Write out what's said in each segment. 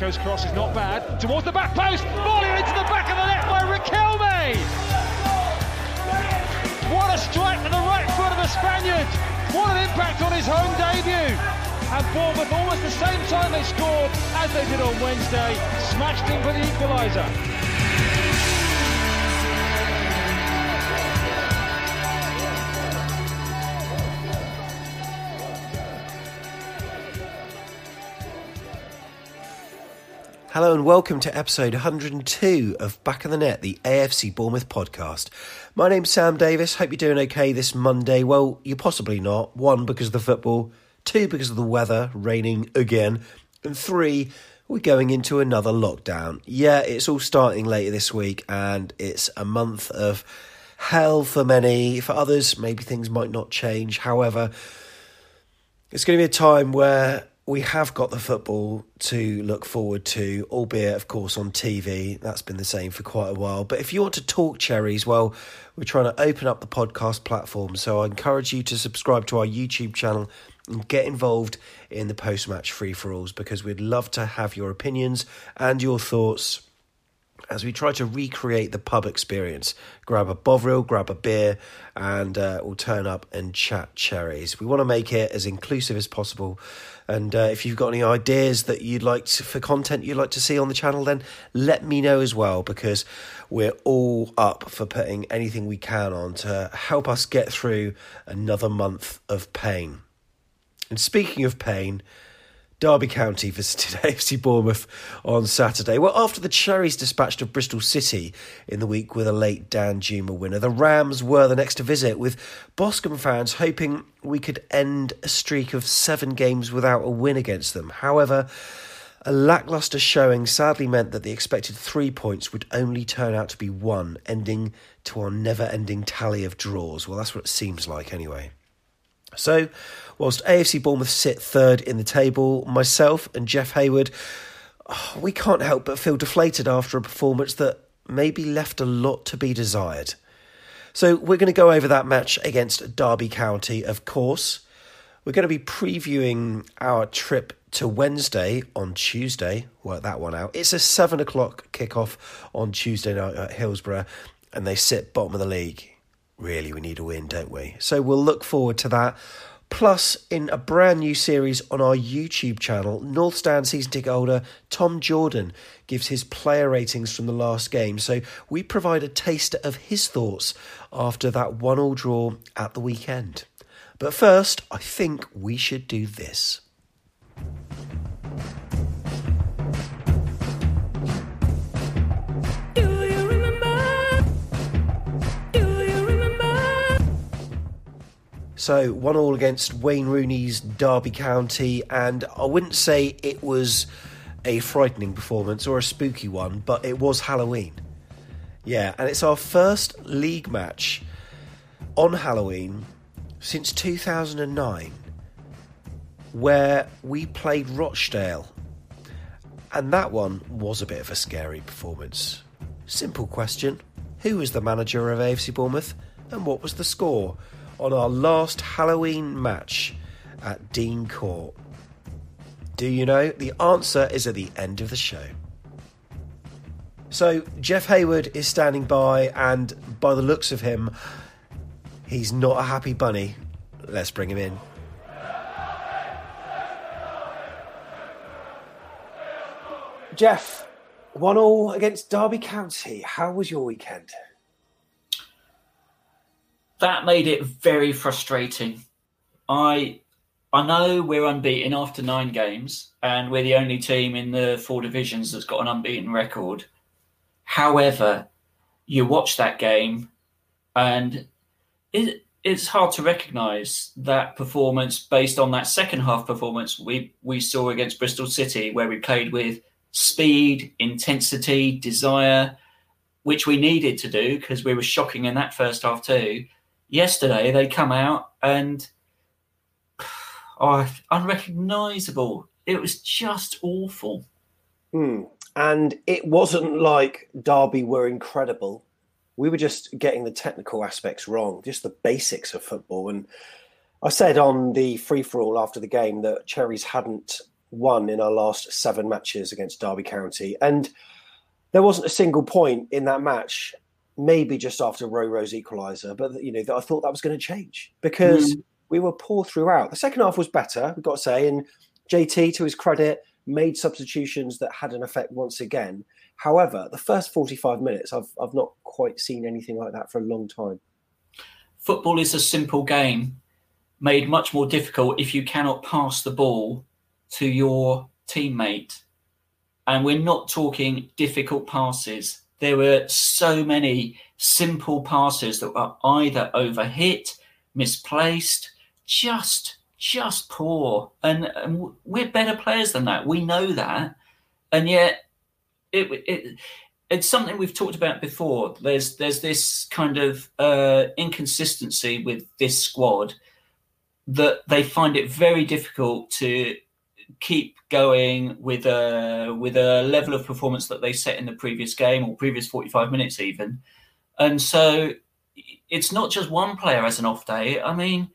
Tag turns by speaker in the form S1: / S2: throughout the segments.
S1: Cross is not bad. Towards the back post. Volley into the back of the net by Riquelme. What a strike to the right foot of the Spaniard. What an impact on his home debut. And Bournemouth, almost the same time they scored as they did on Wednesday, smashed in for the equaliser.
S2: Hello and welcome to episode 102 of Back of the Net, the AFC Bournemouth podcast. My name's Sam Davis. Hope you're doing okay this Monday. Well, you're possibly not. One, because of the football. Two, because of the weather, raining again. And three, we're going into another lockdown. Yeah, it's all starting later this week and it's a month of hell for many. For others, maybe things might not change. However, it's going to be a time where we have got the football to look forward to, albeit, of course, on TV. That's been the same for quite a while. But if you want to talk cherries, well, we're trying to open up the podcast platform. So I encourage you to subscribe to our YouTube channel and get involved in the post match free for alls because we'd love to have your opinions and your thoughts as we try to recreate the pub experience. Grab a bovril, grab a beer, and uh, we'll turn up and chat cherries. We want to make it as inclusive as possible. And uh, if you've got any ideas that you'd like to, for content you'd like to see on the channel, then let me know as well because we're all up for putting anything we can on to help us get through another month of pain. And speaking of pain, Derby County visited AFC Bournemouth on Saturday. Well, after the Cherries dispatched of Bristol City in the week with a late Danjuma winner, the Rams were the next to visit, with Boscombe fans hoping we could end a streak of seven games without a win against them. However, a lacklustre showing sadly meant that the expected three points would only turn out to be one, ending to our never ending tally of draws. Well, that's what it seems like anyway. So, whilst AFC Bournemouth sit third in the table, myself and Jeff Hayward, oh, we can't help but feel deflated after a performance that maybe left a lot to be desired. So, we're going to go over that match against Derby County, of course. We're going to be previewing our trip to Wednesday on Tuesday. Work that one out. It's a seven o'clock kickoff on Tuesday night at Hillsborough, and they sit bottom of the league really we need a win, don't we? So we'll look forward to that. Plus, in a brand new series on our YouTube channel, North Stand season ticket holder Tom Jordan gives his player ratings from the last game. So we provide a taster of his thoughts after that one all draw at the weekend. But first, I think we should do this. So one all against Wayne Rooney's Derby County, and I wouldn't say it was a frightening performance or a spooky one, but it was Halloween. Yeah, and it's our first league match on Halloween since 2009, where we played Rochdale, and that one was a bit of a scary performance. Simple question: Who was the manager of AFC Bournemouth, and what was the score? On our last Halloween match at Dean Court? Do you know? The answer is at the end of the show. So, Jeff Hayward is standing by, and by the looks of him, he's not a happy bunny. Let's bring him in. Jeff, one all against Derby County. How was your weekend?
S3: That made it very frustrating. I I know we're unbeaten after nine games, and we're the only team in the four divisions that's got an unbeaten record. However, you watch that game, and it, it's hard to recognise that performance based on that second half performance we we saw against Bristol City, where we played with speed, intensity, desire, which we needed to do because we were shocking in that first half too. Yesterday they come out and oh, unrecognisable. It was just awful.
S2: Hmm. And it wasn't like Derby were incredible we were just getting the technical aspects wrong, just the basics of football. And I said on the free for all after the game that Cherries hadn't won in our last seven matches against Derby County. And there wasn't a single point in that match, maybe just after Rowe Rowe's equaliser, but you know, I thought that was going to change because mm. we were poor throughout. The second half was better, we've got to say, and JT, to his credit, made substitutions that had an effect once again. However, the first 45 minutes, I've, I've not quite seen anything like that for a long time.
S3: Football is a simple game made much more difficult if you cannot pass the ball to your teammate. And we're not talking difficult passes. There were so many simple passes that were either overhit, misplaced, just just poor. And, and we're better players than that. We know that. And yet it, it it's something we've talked about before. There's there's this kind of uh, inconsistency with this squad that they find it very difficult to keep going with a with a level of performance that they set in the previous game or previous 45 minutes even. And so it's not just one player as an off day. I mean,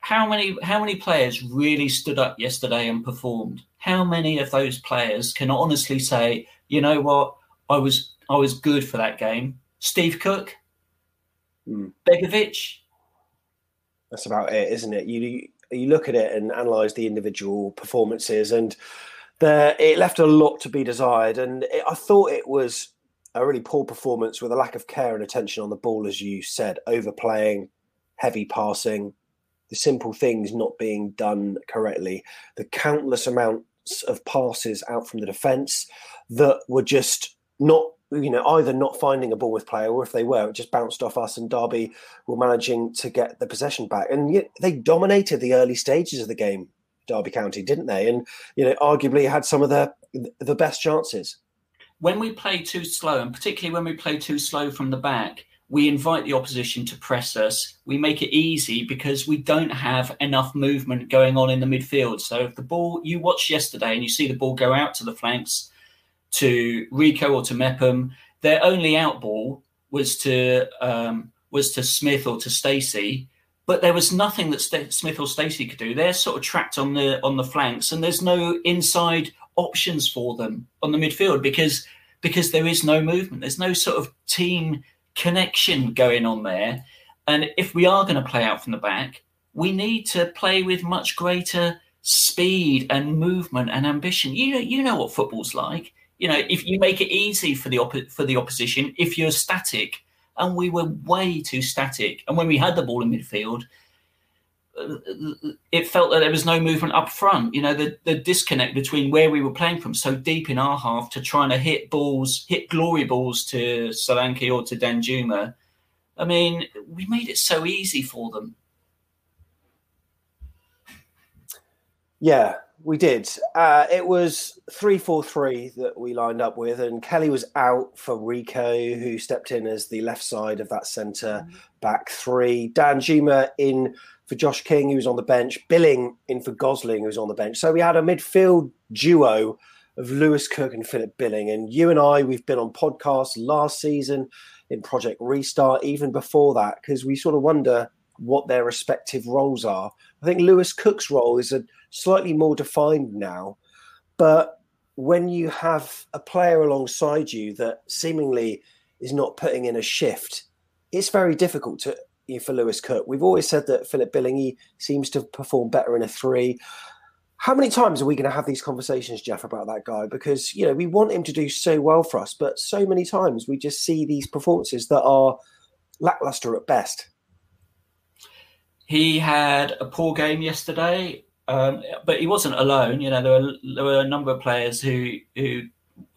S3: how many how many players really stood up yesterday and performed? How many of those players can honestly say, you know what, I was I was good for that game? Steve Cook, mm. Begovic.
S2: That's about it, isn't it? You you look at it and analyze the individual performances, and there it left a lot to be desired. And it, I thought it was a really poor performance with a lack of care and attention on the ball, as you said, overplaying, heavy passing, the simple things not being done correctly, the countless amounts of passes out from the defence that were just not you know either not finding a ball with player or if they were it just bounced off us and derby were managing to get the possession back and yet they dominated the early stages of the game derby county didn't they and you know arguably had some of the the best chances
S3: when we play too slow and particularly when we play too slow from the back we invite the opposition to press us. We make it easy because we don't have enough movement going on in the midfield. So if the ball you watched yesterday and you see the ball go out to the flanks to Rico or to Mepham, their only out ball was to um, was to Smith or to Stacey, but there was nothing that St- Smith or Stacey could do. They're sort of trapped on the on the flanks, and there's no inside options for them on the midfield because because there is no movement. There's no sort of team connection going on there. And if we are going to play out from the back, we need to play with much greater speed and movement and ambition. You know, you know what football's like. You know, if you make it easy for the op- for the opposition, if you're static, and we were way too static. And when we had the ball in midfield, uh, it felt that there was no movement up front. You know, the, the disconnect between where we were playing from so deep in our half to trying to hit balls, hit glory balls to Solanke or to Danjuma. I mean, we made it so easy for them.
S2: Yeah, we did. Uh, it was 3 4 3 that we lined up with, and Kelly was out for Rico, who stepped in as the left side of that centre back three. Dan Danjuma in for Josh King, who was on the bench, Billing in for Gosling, who was on the bench. So we had a midfield duo of Lewis Cook and Philip Billing. And you and I, we've been on podcasts last season in Project Restart, even before that, because we sort of wonder what their respective roles are. I think Lewis Cook's role is a slightly more defined now, but when you have a player alongside you that seemingly is not putting in a shift, it's very difficult to for Lewis Cook. We've always said that Philip Billingy seems to perform better in a three. How many times are we going to have these conversations, Jeff, about that guy? Because you know we want him to do so well for us, but so many times we just see these performances that are lackluster at best.
S3: He had a poor game yesterday, um, but he wasn't alone. You know, there were there were a number of players who who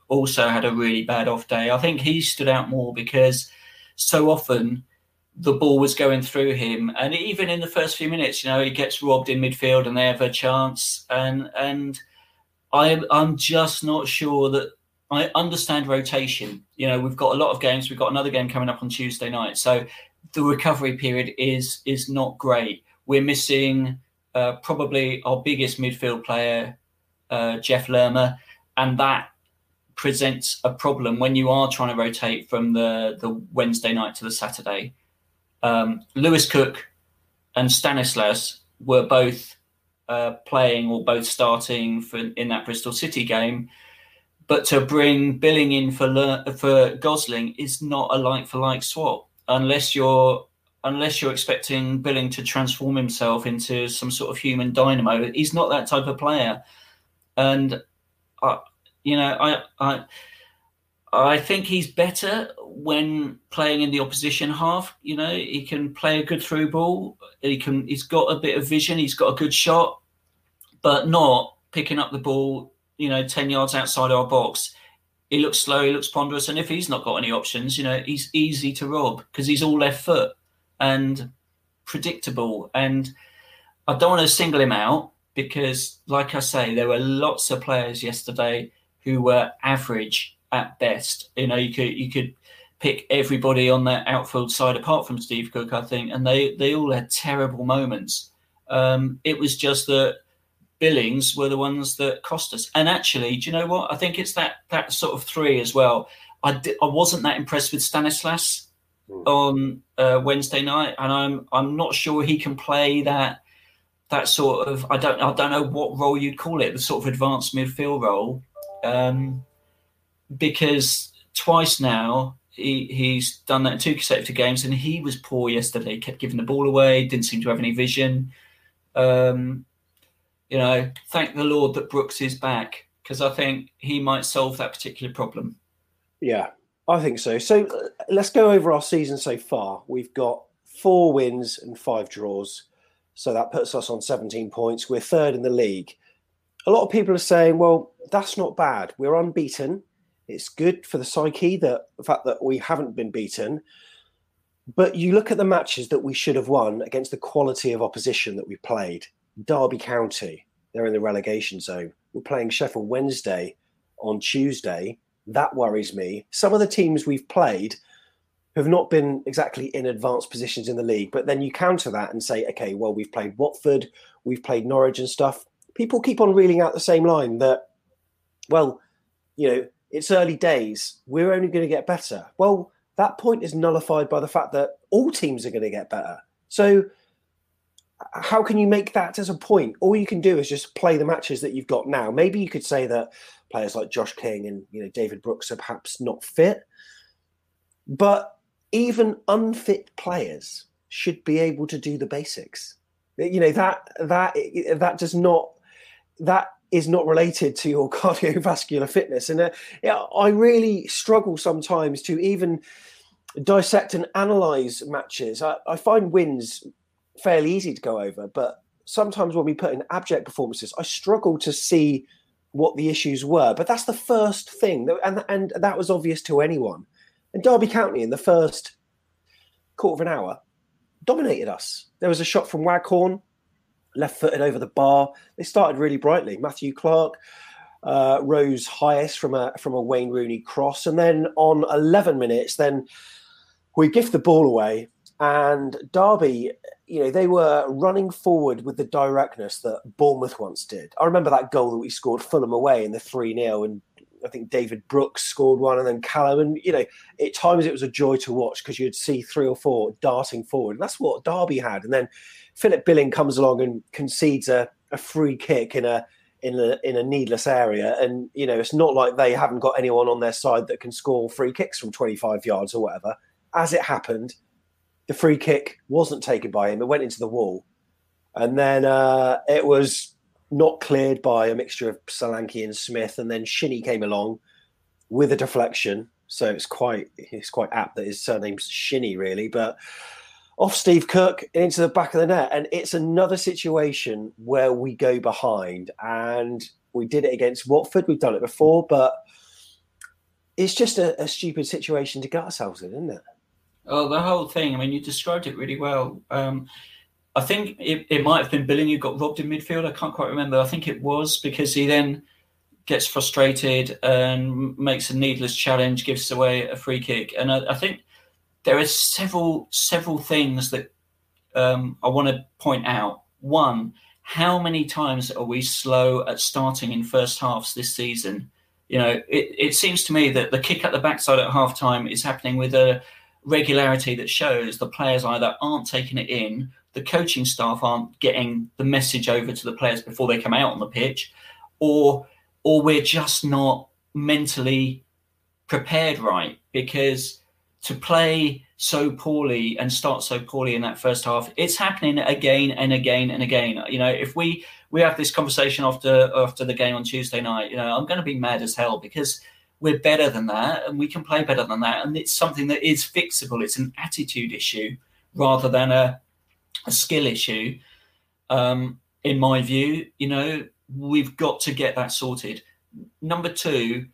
S3: also had a really bad off day. I think he stood out more because so often the ball was going through him, and even in the first few minutes, you know, he gets robbed in midfield, and they have a chance, and and I I'm just not sure that I understand rotation. You know, we've got a lot of games. We've got another game coming up on Tuesday night, so the recovery period is is not great. We're missing uh, probably our biggest midfield player, uh, Jeff Lerma, and that presents a problem when you are trying to rotate from the the Wednesday night to the Saturday um, Lewis Cook and Stanislas were both uh, playing or both starting for, in that Bristol City game. But to bring Billing in for for Gosling is not a like for like swap unless you're unless you're expecting Billing to transform himself into some sort of human dynamo. He's not that type of player, and I, you know, I I I think he's better when playing in the opposition half. You know, he can play a good through ball. He can. He's got a bit of vision. He's got a good shot, but not picking up the ball. You know, ten yards outside our box. He looks slow. He looks ponderous. And if he's not got any options, you know, he's easy to rob because he's all left foot and predictable. And I don't want to single him out because, like I say, there were lots of players yesterday who were average at best. You know, you could you could pick everybody on that outfield side apart from Steve Cook, I think, and they they all had terrible moments. Um, it was just that Billings were the ones that cost us. And actually, do you know what? I think it's that that sort of three as well. I wasn't that impressed with Stanislas. On uh, Wednesday night, and I'm I'm not sure he can play that that sort of I don't I don't know what role you'd call it, the sort of advanced midfield role. Um, because twice now he, he's done that in two consecutive games, and he was poor yesterday. Kept giving the ball away, didn't seem to have any vision. Um, you know, thank the Lord that Brooks is back because I think he might solve that particular problem.
S2: Yeah, I think so. So uh, let's go over our season so far. We've got four wins and five draws. So that puts us on 17 points. We're third in the league. A lot of people are saying, well, that's not bad. We're unbeaten. It's good for the psyche that the fact that we haven't been beaten. But you look at the matches that we should have won against the quality of opposition that we played. Derby County, they're in the relegation zone. We're playing Sheffield Wednesday on Tuesday. That worries me. Some of the teams we've played have not been exactly in advanced positions in the league, but then you counter that and say, okay, well, we've played Watford, we've played Norwich and stuff. People keep on reeling out the same line that, well, you know, it's early days. We're only going to get better. Well, that point is nullified by the fact that all teams are going to get better. So, how can you make that as a point? All you can do is just play the matches that you've got now. Maybe you could say that players like Josh King and you know David Brooks are perhaps not fit, but even unfit players should be able to do the basics. You know that that that does not that is not related to your cardiovascular fitness. And uh, I really struggle sometimes to even dissect and analyze matches. I, I, find wins fairly easy to go over, but sometimes when we put in abject performances, I struggle to see what the issues were. But that's the first thing, and and that was obvious to anyone. And Derby County in the first quarter of an hour dominated us. There was a shot from Waghorn left footed over the bar. They started really brightly. Matthew Clarke uh, rose highest from a from a Wayne Rooney cross, and then on 11 minutes, then we gift the ball away. And Derby, you know, they were running forward with the directness that Bournemouth once did. I remember that goal that we scored Fulham away in the 3 0, and I think David Brooks scored one, and then Callum. And you know, at times it was a joy to watch because you'd see three or four darting forward. And that's what Derby had. And then Philip Billing comes along and concedes a, a free kick in a in a in a needless area, and you know it's not like they haven't got anyone on their side that can score free kicks from 25 yards or whatever. As it happened, the free kick wasn't taken by him; it went into the wall, and then uh, it was not cleared by a mixture of Solanke and Smith, and then Shinnie came along with a deflection. So it's quite it's quite apt that his surname's Shinnie, really, but off Steve Cook into the back of the net. And it's another situation where we go behind. And we did it against Watford. We've done it before, but it's just a, a stupid situation to get ourselves in, isn't it?
S3: Oh, the whole thing. I mean, you described it really well. Um, I think it, it might have been Billing who got robbed in midfield. I can't quite remember. I think it was because he then gets frustrated and makes a needless challenge, gives away a free kick. And I, I think there are several several things that um, I want to point out. One, how many times are we slow at starting in first halves this season? You know, it, it seems to me that the kick at the backside at half time is happening with a regularity that shows the players either aren't taking it in, the coaching staff aren't getting the message over to the players before they come out on the pitch, or or we're just not mentally prepared right. Because to play so poorly and start so poorly in that first half it's happening again and again and again. You know if we we have this conversation after after the game on tuesday night you know i'm going to be mad as hell because we're better than that and we can play better than that and it's something that is fixable. It's an attitude issue rather than a, a skill issue. Um, in my view you know we've got to get that sorted. Number two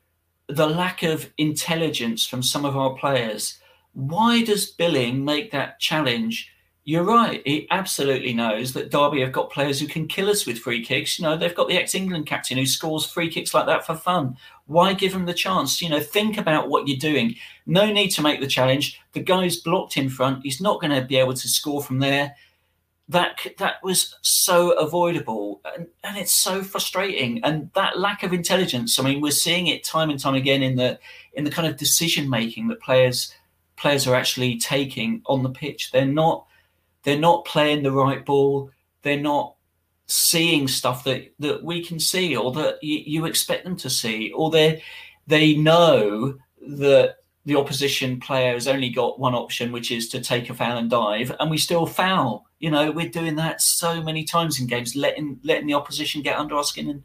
S3: the lack of intelligence from some of our players. Why does billing make that challenge you're right. He absolutely knows that Derby have got players who can kill us with free kicks. You know, they've got the ex-England captain who scores free kicks like that for fun. Why give him the chance? You know, think about what you're doing. No need to make the challenge. The guy's blocked in front. He's not going to be able to score from there. That that was so avoidable, and, and it's so frustrating. And that lack of intelligence. I mean, we're seeing it time and time again in the in the kind of decision making that players players are actually taking on the pitch. They're not they're not playing the right ball. They're not seeing stuff that, that we can see or that you, you expect them to see, or they they know that the opposition player has only got one option, which is to take a foul and dive, and we still foul. You know, we're doing that so many times in games, letting letting the opposition get under our skin. And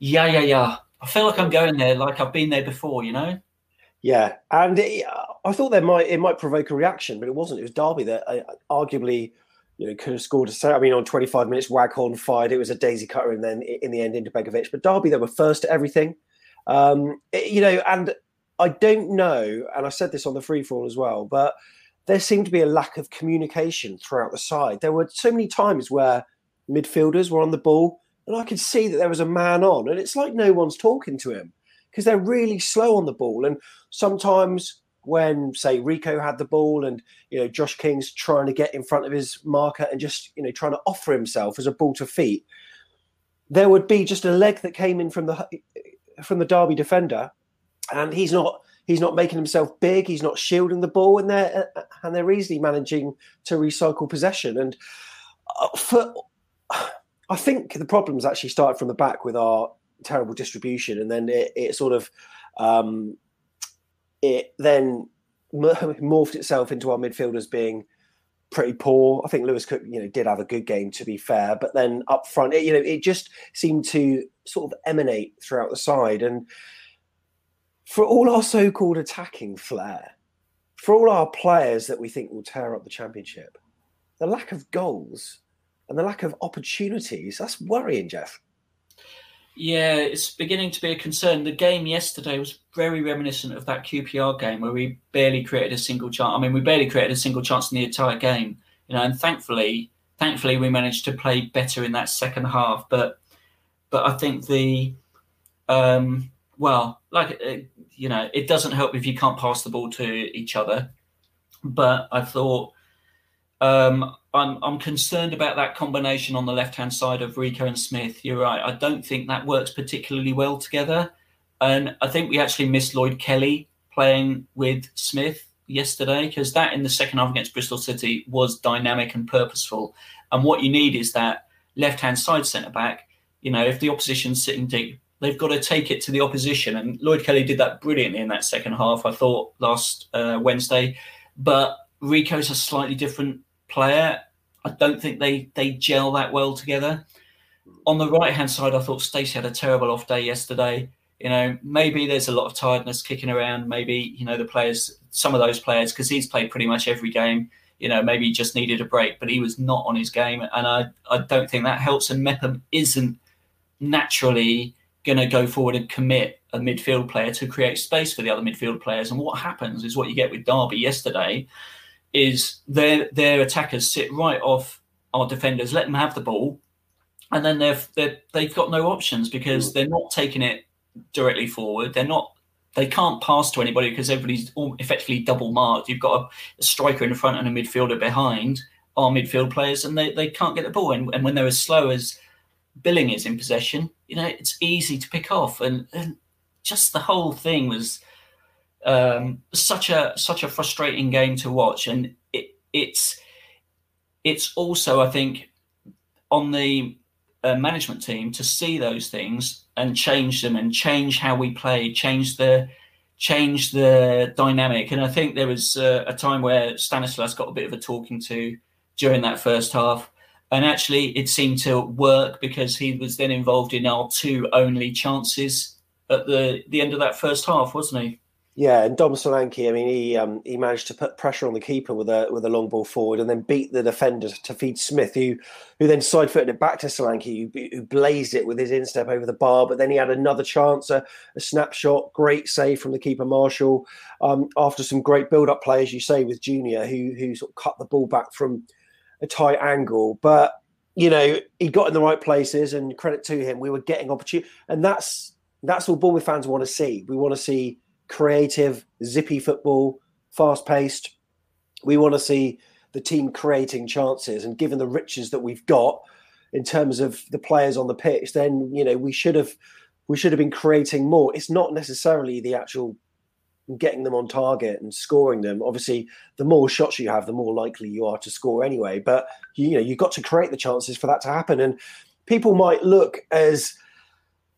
S3: yeah, yeah, yeah. I feel like I'm going there, like I've been there before. You know.
S2: Yeah, and it, I thought there might it might provoke a reaction, but it wasn't. It was Derby that uh, arguably, you know, could have scored a set. I mean, on 25 minutes, Waghorn fired. It was a daisy cutter, and then in the end, into Begovic. But Derby, they were first to everything. Um, it, you know, and I don't know, and I said this on the free fall as well, but there seemed to be a lack of communication throughout the side. There were so many times where midfielders were on the ball, and I could see that there was a man on, and it's like no one's talking to him because they're really slow on the ball. And sometimes when, say, Rico had the ball and, you know, Josh King's trying to get in front of his marker and just, you know, trying to offer himself as a ball to feet, there would be just a leg that came in from the from the Derby defender, and he's not he's not making himself big. He's not shielding the ball, and they're and they're easily managing to recycle possession. And uh, for I think the problems actually started from the back with our terrible distribution, and then it, it sort of um, it then morphed itself into our midfielders being pretty poor. I think Lewis Cook, you know, did have a good game to be fair, but then up front, it, you know, it just seemed to sort of emanate throughout the side. And for all our so-called attacking flair, for all our players that we think will tear up the championship, the lack of goals and the lack of opportunities, that's worrying, Jeff.
S3: Yeah, it's beginning to be a concern. The game yesterday was very reminiscent of that QPR game where we barely created a single chance. I mean, we barely created a single chance in the entire game, you know. And thankfully, thankfully, we managed to play better in that second half. But, but I think the, um, well, like uh, you know, it doesn't help if you can't pass the ball to each other. But I thought um, I'm, I'm concerned about that combination on the left hand side of Rico and Smith. You're right. I don't think that works particularly well together. And I think we actually missed Lloyd Kelly playing with Smith yesterday because that in the second half against Bristol City was dynamic and purposeful. And what you need is that left hand side centre back. You know, if the opposition's sitting deep, they've got to take it to the opposition. And Lloyd Kelly did that brilliantly in that second half, I thought, last uh, Wednesday. But Rico's a slightly different player. I don't think they they gel that well together. On the right hand side, I thought Stacey had a terrible off day yesterday. You know, maybe there's a lot of tiredness kicking around. Maybe you know the players, some of those players, because he's played pretty much every game. You know, maybe he just needed a break, but he was not on his game, and I I don't think that helps. And Mepham isn't naturally going to go forward and commit a midfield player to create space for the other midfield players. And what happens is what you get with Derby yesterday is their their attackers sit right off our defenders, let them have the ball, and then they've they they've got no options because hmm. they're not taking it directly forward. They're not they can't pass to anybody because everybody's effectively double marked. You've got a, striker in the front and a midfielder behind our midfield players, and they, they can't get the ball. And, and when they're as slow as Billing is in possession, you know, it's easy to pick off. And, and just the whole thing was um, such a such a frustrating game to watch. And it, it's it's also, I think, on the uh, management team to see those things and change them and change how we play, change the change the dynamic. And I think there was uh, a time where Stanislas got a bit of a talking to during that first half. And actually, it seemed to work because he was then involved in our two only chances at the, the end of that first half, wasn't he?
S2: Yeah, and Dom Solanke, I mean, he um, he managed to put pressure on the keeper with a with a long ball forward, and then beat the defender to feed Smith, who who then side footed it back to Solanke, who, who blazed it with his instep over the bar. But then he had another chance, a, a snapshot, great save from the keeper Marshall. Um, after some great build up play, as you say, with Junior, who who sort of cut the ball back from a tight angle, but you know he got in the right places, and credit to him, we were getting opportunity, and that's that's what Bournemouth fans want to see. We want to see creative, zippy football, fast paced. We want to see the team creating chances, and given the riches that we've got in terms of the players on the pitch, then you know we should have we should have been creating more. It's not necessarily the actual getting them on target and scoring them. Obviously, the more shots you have, the more likely you are to score anyway. But you know you've got to create the chances for that to happen. And people might look as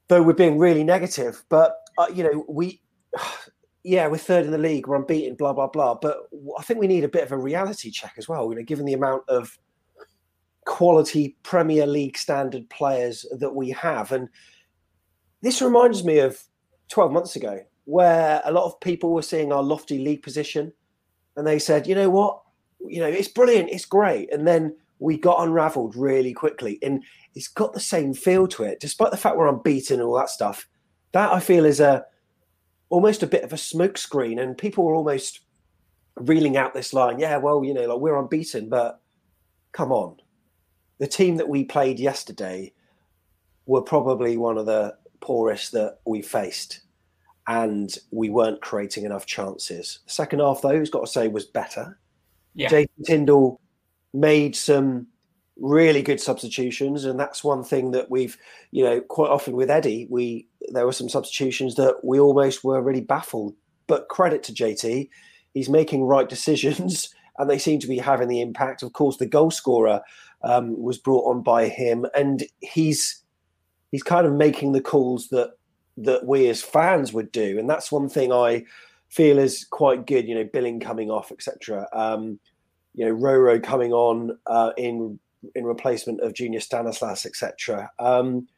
S2: though we're being really negative, but uh, you know we yeah, we're third in the league, we're unbeaten, blah blah blah. But I think we need a bit of a reality check as well. You know, given the amount of quality Premier League standard players that we have, and this reminds me of 12 months ago, where a lot of people were seeing our lofty league position, and they said, you know what, you know, it's brilliant, it's great, and then we got unravelled really quickly, and it's got the same feel to it, despite the fact we're unbeaten and all that stuff. That I feel is a almost a bit of a smokescreen, and people were almost reeling out this line. Yeah, well, you know, like we're unbeaten, but come on, the team that we played yesterday were probably one of the poorest that we faced, and we weren't creating enough chances. The second half, though, has got to say, was better. Yeah. Jason Tindall made some really good substitutions, and that's one thing that we've, you know, quite often with Eddie, we there were some substitutions that we almost were really baffled. But credit to JT, he's making right decisions, and they seem to be having the impact. Of course, the goal scorer um, was brought on by him, and he's he's kind of making the calls that that we as fans would do, and that's one thing I feel is quite good. You know, billing coming off, etc. Um, you know, Roro coming on uh, in in replacement of Junior Stanislas, etc. Um,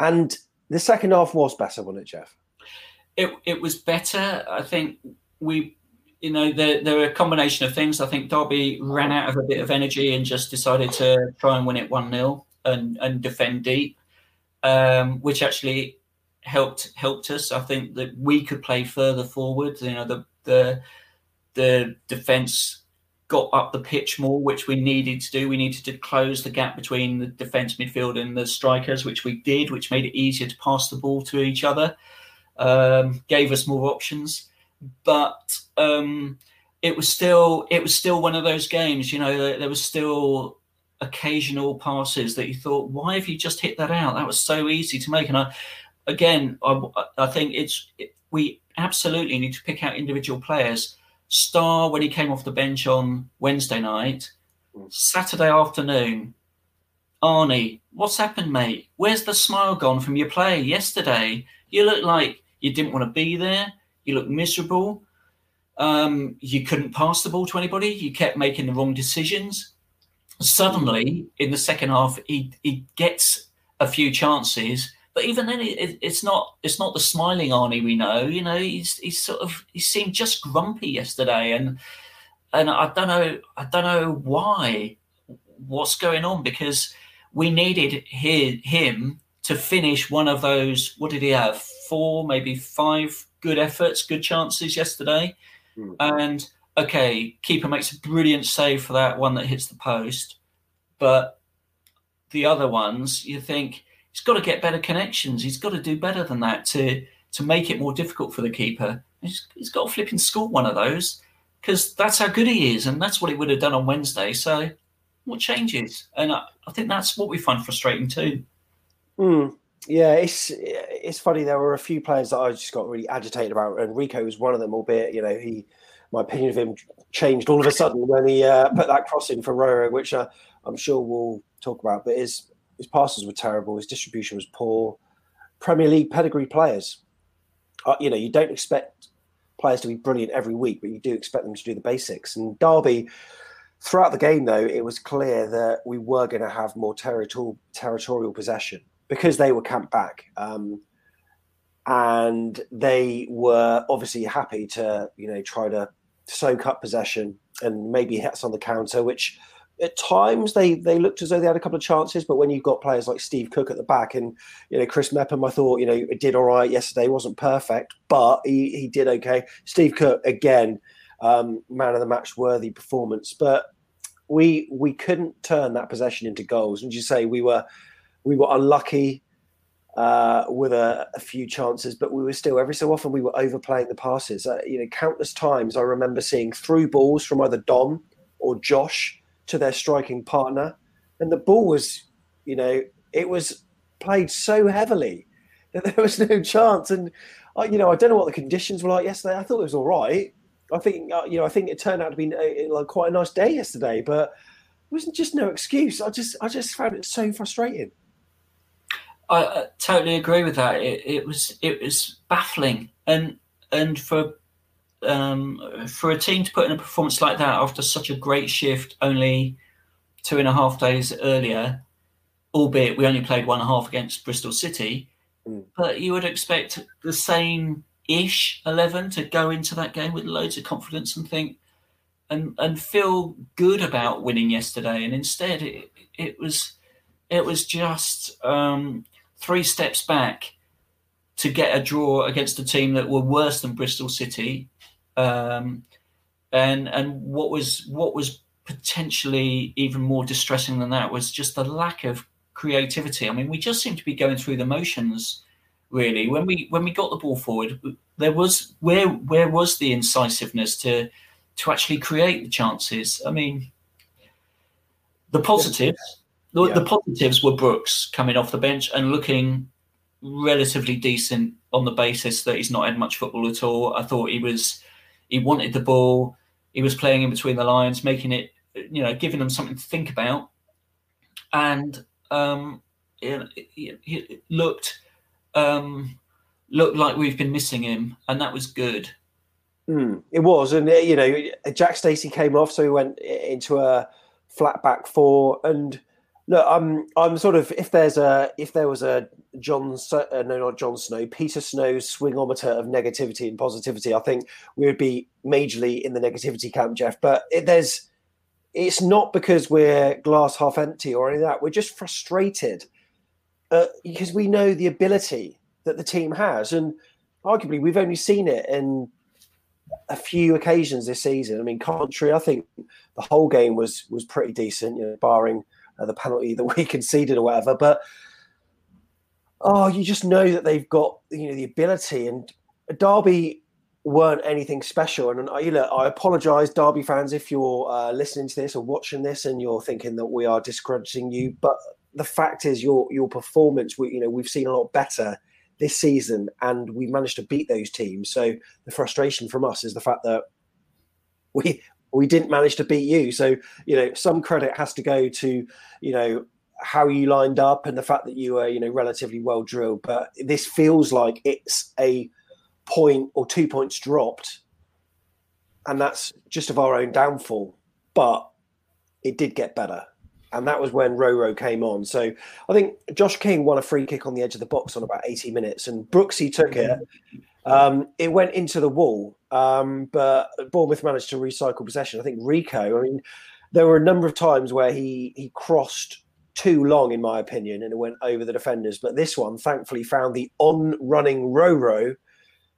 S2: and the second half was better, wasn't it, Jeff?
S3: It it was better. I think we, you know, there there were a combination of things. I think Derby ran out of a bit of energy and just decided to try and win it one 0 and and defend deep, um, which actually helped helped us. I think that we could play further forward. You know, the the the defense got up the pitch more, which we needed to do. We needed to close the gap between the defence midfield and the strikers, which we did, which made it easier to pass the ball to each other, um, gave us more options. But um, it was still it was still one of those games. You know, there, was still occasional passes that you thought, why have you just hit that out? That was so easy to make. And I, again, I, I think it's it, we absolutely need to pick out individual players Star when he came off the bench on Wednesday night, Saturday afternoon. Arnie, what's happened, mate? Where's the smile gone from your play yesterday? You look like you didn't want to be there. You look miserable. Um, you couldn't pass the ball to anybody. You kept making the wrong decisions. Suddenly, in the second half, he, he gets a few chances but even then, it, it's not it's not the smiling Arnie we know. You know, he's he's sort of he seemed just grumpy yesterday, and and I don't know I don't know why what's going on because we needed his, him to finish one of those. What did he have? Four, maybe five good efforts, good chances yesterday. Mm. And okay, keeper makes a brilliant save for that one that hits the post, but the other ones, you think he's got to get better connections. He's got to do better than that to to make it more difficult for the keeper. he's, he's got to flip and score one of those because that's how good he is, and that's what he would have done on Wednesday. So, what changes? And I, I think that's what we find frustrating too.
S2: Mm, yeah, it's it's funny. There were a few players that I just got really agitated about, and Rico was one of them. Albeit, you know, he my opinion of him changed all of a sudden when he uh, put that cross in for Roro, which uh, I'm sure we'll talk about. But his his passes were terrible. His distribution was poor. Premier League pedigree players. Uh, you know, you don't expect players to be brilliant every week, but you do expect them to do the basics. And Derby, throughout the game, though, it was clear that we were going to have more territorial territorial possession because they were camped back. Um, and they were obviously happy to, you know, try to soak up possession and maybe hit us on the counter, which at times they they looked as though they had a couple of chances, but when you've got players like Steve Cook at the back and you know Chris Mepham, I thought you know it did all right yesterday. wasn't perfect, but he he did okay. Steve Cook again, um, man of the match worthy performance, but we we couldn't turn that possession into goals. And you say we were we were unlucky uh, with a, a, few chances, but we were still every so often we were overplaying the passes. Uh, you know, countless times I remember seeing through balls from either Dom or Josh to their striking partner, and the ball was, you know, it was played so heavily that there was no chance. And I, you know, I don't know what the conditions were like yesterday. I thought it was all right. I think, uh, you know, I think it turned out to be uh, like quite a nice day yesterday, but it wasn't just no excuse. I just, I just found it so frustrating.
S3: I, I totally agree with that. It, it was, it was baffling, and and for um, for a team to put in a performance like that after such a great shift only two and a half days earlier, albeit we only played one and a half against Bristol City, mm. but you would expect the same ish 11 to go into that game with loads of confidence and think and and feel good about winning yesterday and instead it, it was it was just um, three steps back to get a draw against a team that were worse than Bristol City um, and and what was what was potentially even more distressing than that was just the lack of creativity. I mean, we just seemed to be going through the motions. Really, when we when we got the ball forward, there was where where was the incisiveness to to actually create the chances? I mean, the positives. The, yeah. the positives were Brooks coming off the bench and looking relatively decent on the basis that he's not had much football at all. I thought he was he wanted the ball. He was playing in between the lines, making it, you know, giving them something to think about. And um, it, it looked um, looked like we've been missing him, and that was good.
S2: Mm, it was, and you know, Jack Stacey came off, so he went into a flat back four, and look, I'm I'm sort of if there's a if there was a John uh, no not John Snow Peter Snow's swingometer of negativity and positivity, I think we would be majorly in the negativity camp, Jeff. But it, there's it's not because we're glass half empty or any of that. We're just frustrated uh, because we know the ability that the team has, and arguably we've only seen it in a few occasions this season. I mean, Coventry, I think the whole game was was pretty decent, you know, barring uh, the penalty that we conceded or whatever. But oh, you just know that they've got you know the ability. And Derby weren't anything special. And you know, I apologise, Derby fans, if you're uh, listening to this or watching this and you're thinking that we are discrediting you. But the fact is, your your performance, we, you know, we've seen a lot better this season, and we managed to beat those teams. So the frustration from us is the fact that we we didn't manage to beat you. So, you know, some credit has to go to, you know, how you lined up and the fact that you were, you know, relatively well drilled. But this feels like it's a point or two points dropped. And that's just of our own downfall. But it did get better. And that was when Roro came on. So I think Josh King won a free kick on the edge of the box on about 80 minutes, and Brooksy took it. Um, it went into the wall, um, but Bournemouth managed to recycle possession. I think Rico. I mean, there were a number of times where he he crossed too long, in my opinion, and it went over the defenders. But this one, thankfully, found the on-running Roro,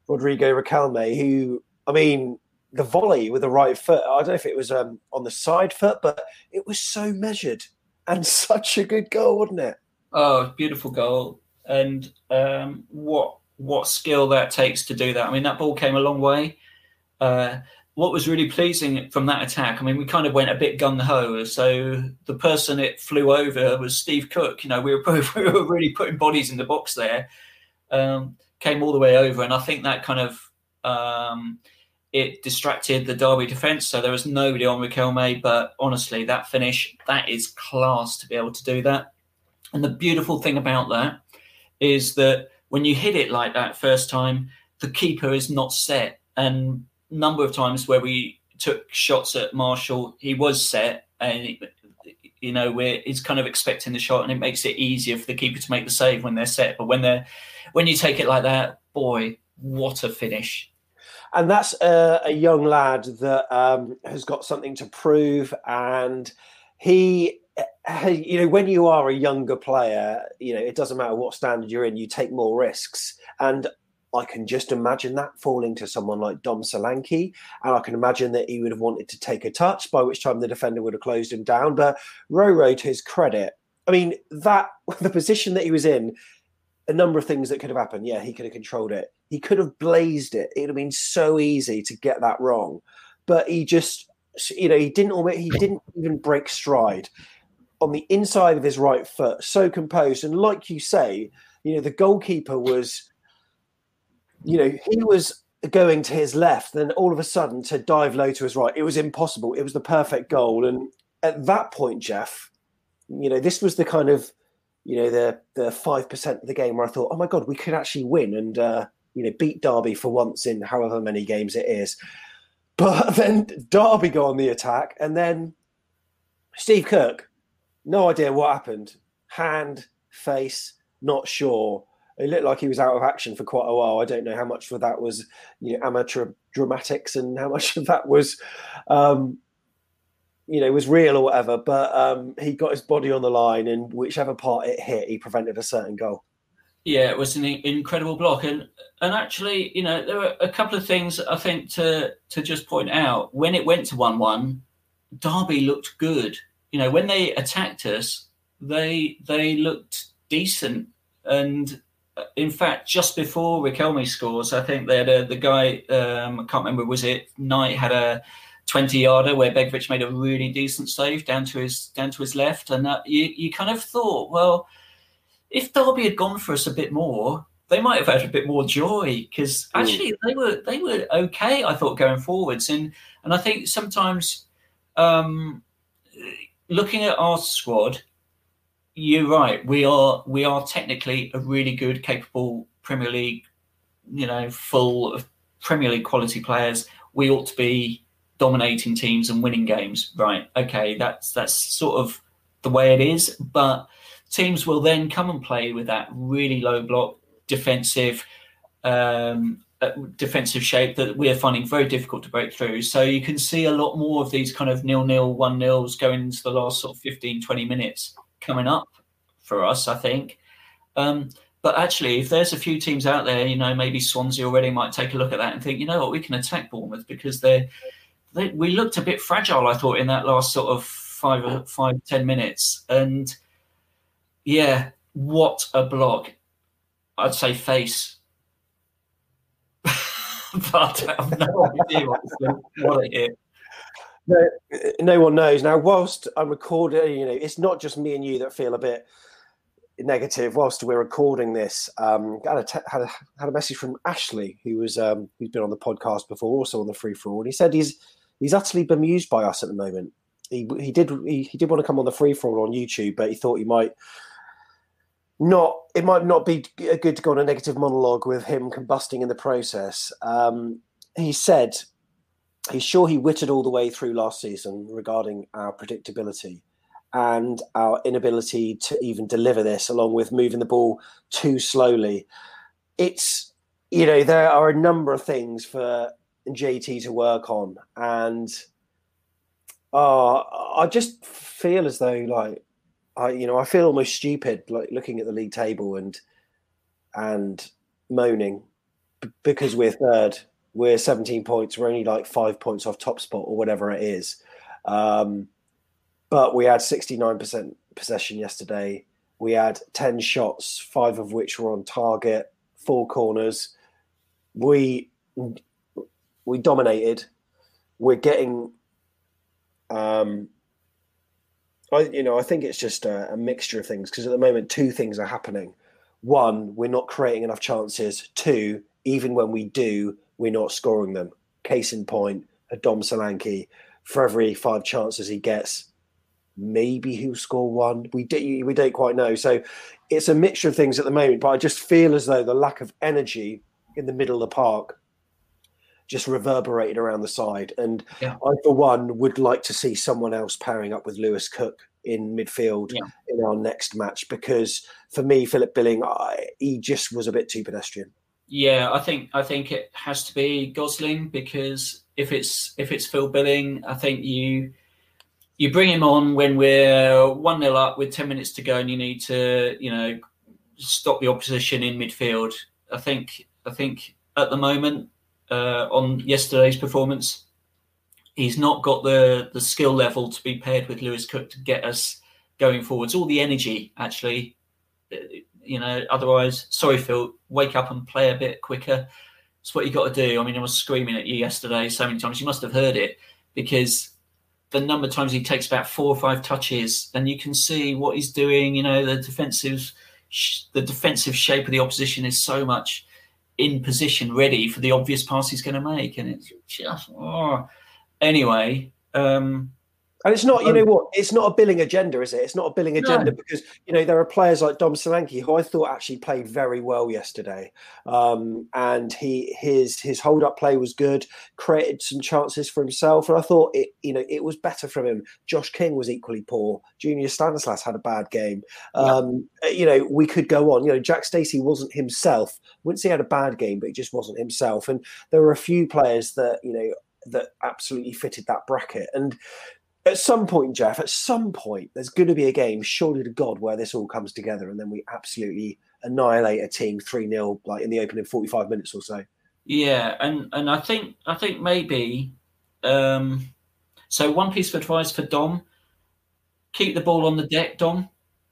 S2: Rodrigo Riquelme, who, I mean, the volley with the right foot. I don't know if it was um, on the side foot, but it was so measured and such a good goal, wasn't it?
S3: Oh, beautiful goal! And um, what what skill that takes to do that. I mean, that ball came a long way. Uh, what was really pleasing from that attack, I mean, we kind of went a bit gung ho. So the person it flew over was Steve Cook. You know, we were, we were really putting bodies in the box there. Um, came all the way over, and I think that kind of um, it distracted the Derby defence. So there was nobody on Riquelme, but honestly, that finish that is class to be able to do that. And the beautiful thing about that is that when you hit it like that first time, the keeper is not set, and number of times where we took shots at Marshall, he was set, and you know where he's kind of expecting the shot, and it makes it easier for the keeper to make the save when they're set. But when they're when you take it like that, boy, what a finish!
S2: And that's a, a young lad that um, has got something to prove, and he you know when you are a younger player you know it doesn't matter what standard you're in you take more risks and I can just imagine that falling to someone like Dom Solanke. And I can imagine that he would have wanted to take a touch, by which time the defender would have closed him down. But Roro, to his credit, I mean, that the position that he was in, a number of things that could have happened. Yeah, he could have controlled it. He could have blazed it. It would have been so easy to get that wrong. But he just, you know, he didn't he didn't even break stride on the inside of his right foot, so composed. And like you say, you know, the goalkeeper was you know, he was going to his left, then all of a sudden to dive low to his right. It was impossible. It was the perfect goal. And at that point, Jeff, you know, this was the kind of, you know, the the five percent of the game where I thought, oh my god, we could actually win and uh, you know beat Derby for once in however many games it is. But then Derby go on the attack, and then Steve Cook, no idea what happened. Hand, face, not sure it looked like he was out of action for quite a while. I don't know how much of that was you know amateur dramatics and how much of that was um, you know was real or whatever. But um, he got his body on the line, and whichever part it hit, he prevented a certain goal.
S3: Yeah, it was an incredible block, and and actually, you know, there were a couple of things I think to to just point out. When it went to one one, Derby looked good. You know, when they attacked us, they they looked decent, and in fact, just before Riquelme scores, I think they had a, the guy, um, I can't remember, was it Knight had a 20 yarder where Begovic made a really decent save down to his down to his left. And that, you, you kind of thought, well, if Derby had gone for us a bit more, they might have had a bit more joy because actually they were they were okay. I thought going forwards, and and I think sometimes um, looking at our squad, you're right. We are we are technically a really good, capable Premier League, you know, full of Premier League quality players. We ought to be dominating teams and winning games. Right. Okay, that's that's sort of the way it is. But teams will then come and play with that really low block defensive um, defensive shape that we are finding very difficult to break through. So you can see a lot more of these kind of nil nil, one nils going into the last sort of 15, 20 minutes coming up for us, I think. Um, but actually, if there's a few teams out there, you know, maybe Swansea already might take a look at that and think, you know what, we can attack Bournemouth because they're, they we looked a bit fragile. I thought in that last sort of five, five, ten minutes, and yeah, what a block! I'd say face. but no.
S2: No, no one knows. Now, whilst I'm recording, you know, it's not just me and you that feel a bit negative. Whilst we're recording this, um, had a, te- had a had a message from Ashley, who was um, who's been on the podcast before, also on the free for all, and he said he's he's utterly bemused by us at the moment. He he did he, he did want to come on the free for all on YouTube, but he thought he might not it might not be good to go on a negative monologue with him combusting in the process. Um, he said he's sure he witted all the way through last season regarding our predictability and our inability to even deliver this, along with moving the ball too slowly. It's, you know, there are a number of things for JT to work on. And uh, I just feel as though, like, I you know I feel almost stupid like looking at the league table and and moaning b- because we're third. We're 17 points. We're only like five points off top spot or whatever it is. Um, but we had 69% possession yesterday. We had 10 shots, five of which were on target, four corners. We we dominated. We're getting um I you know, I think it's just a, a mixture of things because at the moment two things are happening. One, we're not creating enough chances. Two, even when we do, we're not scoring them. Case in point, Dom Solanke, for every five chances he gets, maybe he'll score one. We do, we don't quite know. So it's a mixture of things at the moment. But I just feel as though the lack of energy in the middle of the park just reverberated around the side. And yeah. I, for one, would like to see someone else pairing up with Lewis Cook in midfield yeah. in our next match because for me, Philip Billing, I, he just was a bit too pedestrian.
S3: Yeah, I think I think it has to be Gosling because if it's if it's Phil Billing, I think you you bring him on when we're one 0 up with ten minutes to go, and you need to you know stop the opposition in midfield. I think I think at the moment uh, on yesterday's performance, he's not got the the skill level to be paired with Lewis Cook to get us going forwards. All the energy actually you know, otherwise, sorry, Phil, wake up and play a bit quicker. It's what you got to do. I mean, I was screaming at you yesterday so many times. You must have heard it because the number of times he takes about four or five touches, and you can see what he's doing. You know, the defensive, the defensive shape of the opposition is so much in position, ready for the obvious pass he's going to make, and it's just oh. anyway. Um,
S2: and it's not, you know um, what? It's not a billing agenda, is it? It's not a billing agenda no. because you know there are players like Dom Solanke who I thought actually played very well yesterday, um, and he his his hold up play was good, created some chances for himself, and I thought it you know it was better from him. Josh King was equally poor. Junior Stanislas had a bad game. Um, yeah. You know we could go on. You know Jack Stacey wasn't himself. Wouldn't say he had a bad game, but he just wasn't himself. And there were a few players that you know that absolutely fitted that bracket and at some point, Jeff, at some point, there's going to be a game, surely to God, where this all comes together and then we absolutely annihilate a team 3 0, like in the opening 45 minutes or so.
S3: Yeah. And, and I think, I think maybe, um, so one piece of advice for Dom keep the ball on the deck, Dom,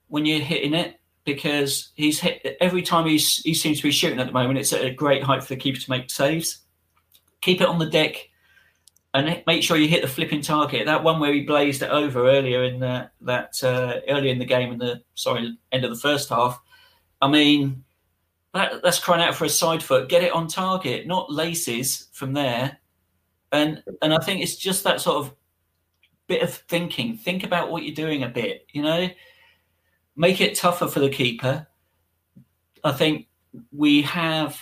S3: when you're hitting it, because he's hit every time he's, he seems to be shooting at the moment, it's at a great height for the keeper to make saves. Keep it on the deck and make sure you hit the flipping target. That one where he blazed it over earlier in the, that uh, early in the game in the sorry end of the first half. I mean, that, that's crying out for a side foot. Get it on target, not laces from there. And and I think it's just that sort of bit of thinking. Think about what you're doing a bit. You know, make it tougher for the keeper. I think we have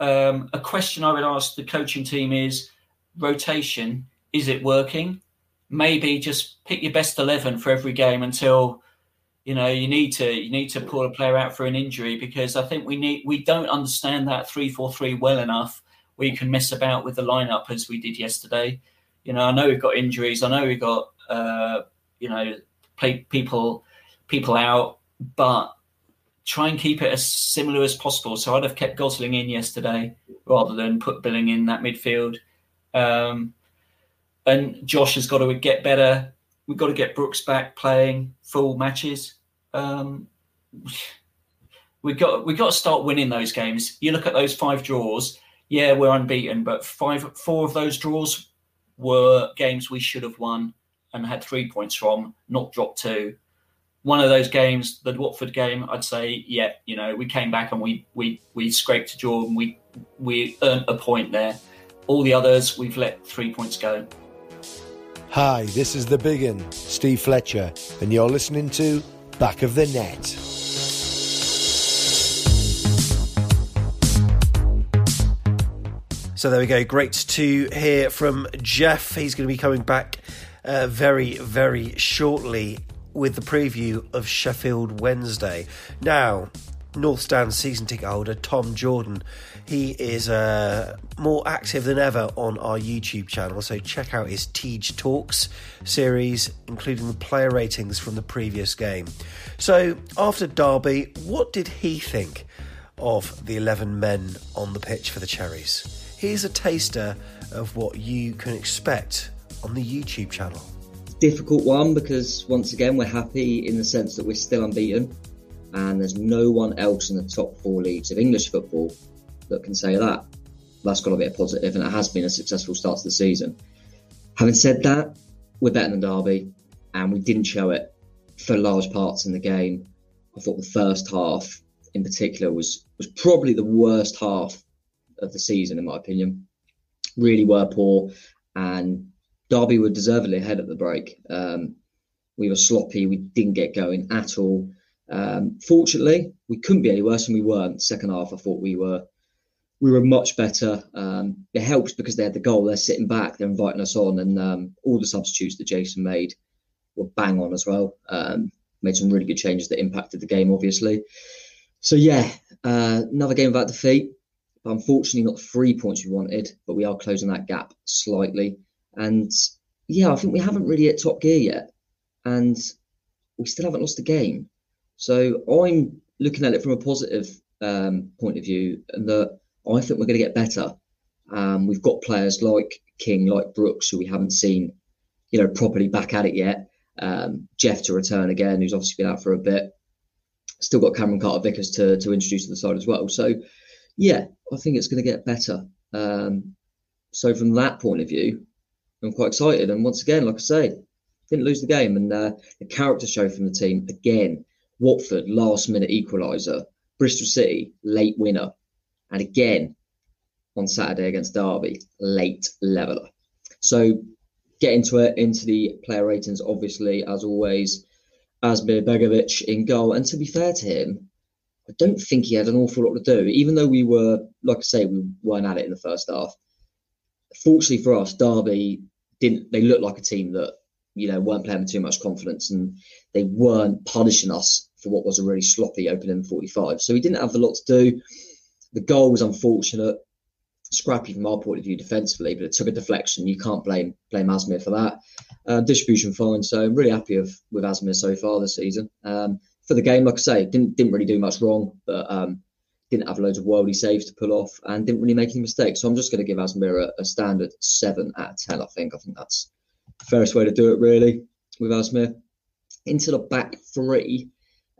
S3: um, a question I would ask the coaching team is rotation, is it working? Maybe just pick your best eleven for every game until you know you need to you need to pull a player out for an injury because I think we need we don't understand that three four three well enough where you can mess about with the lineup as we did yesterday. You know, I know we've got injuries. I know we've got uh, you know play people people out, but try and keep it as similar as possible. So I'd have kept Gosling in yesterday rather than put Billing in that midfield. Um, and Josh has got to get better. We've got to get Brooks back playing full matches. Um, we got we got to start winning those games. You look at those five draws. Yeah, we're unbeaten, but five four of those draws were games we should have won and had three points from, not dropped two. One of those games, the Watford game, I'd say, yeah, you know, we came back and we we we scraped a draw and we we earned a point there. All the others, we've let three points go.
S4: Hi, this is the big un, Steve Fletcher, and you're listening to Back of the Net.
S5: So there we go. Great to hear from Jeff. He's going to be coming back uh, very, very shortly with the preview of Sheffield Wednesday. Now, North Stand season ticket holder Tom Jordan. He is uh, more active than ever on our YouTube channel, so check out his Teach Talks series, including the player ratings from the previous game. So, after Derby, what did he think of the 11 men on the pitch for the Cherries? Here's a taster of what you can expect on the YouTube channel.
S6: Difficult one because, once again, we're happy in the sense that we're still unbeaten and there's no one else in the top four leagues of English football that can say that. That's got to be a positive, and it has been a successful start to the season. Having said that, we're better than Derby, and we didn't show it for large parts in the game. I thought the first half, in particular, was was probably the worst half of the season, in my opinion. Really were poor, and Derby were deservedly ahead at the break. Um, we were sloppy. We didn't get going at all. Um, fortunately, we couldn't be any worse, and we weren't. Second half, I thought we were we were much better. Um, it helps because they had the goal. They're sitting back. They're inviting us on, and um, all the substitutes that Jason made were bang on as well. Um, made some really good changes that impacted the game, obviously. So yeah, uh, another game without defeat. Unfortunately, not three points we wanted, but we are closing that gap slightly. And yeah, I think we haven't really hit top gear yet, and we still haven't lost a game. So I'm looking at it from a positive um, point of view, and that I think we're going to get better. Um, we've got players like King, like Brooks, who we haven't seen, you know, properly back at it yet. Um, Jeff to return again, who's obviously been out for a bit. Still got Cameron Carter Vickers to to introduce to the side as well. So, yeah, I think it's going to get better. Um, so from that point of view, I'm quite excited. And once again, like I say, didn't lose the game, and uh, the character show from the team again Watford, last minute equaliser. Bristol City, late winner. And again, on Saturday against Derby, late leveller. So get into it, into the player ratings, obviously, as always. Asmir Begovic in goal. And to be fair to him, I don't think he had an awful lot to do, even though we were, like I say, we weren't at it in the first half. Fortunately for us, Derby didn't, they looked like a team that you know, weren't playing with too much confidence and they weren't punishing us for what was a really sloppy opening 45. So he didn't have a lot to do. The goal was unfortunate, scrappy from our point of view defensively, but it took a deflection. You can't blame blame Asmir for that. Uh, distribution fine, so I'm really happy with, with Asmir so far this season. Um, for the game, like I say, didn't didn't really do much wrong, but um, didn't have loads of worldy saves to pull off and didn't really make any mistakes. So I'm just going to give Asmir a, a standard seven out of ten. I think I think that's the fairest way to do it, really, with Asmir. Into the back three,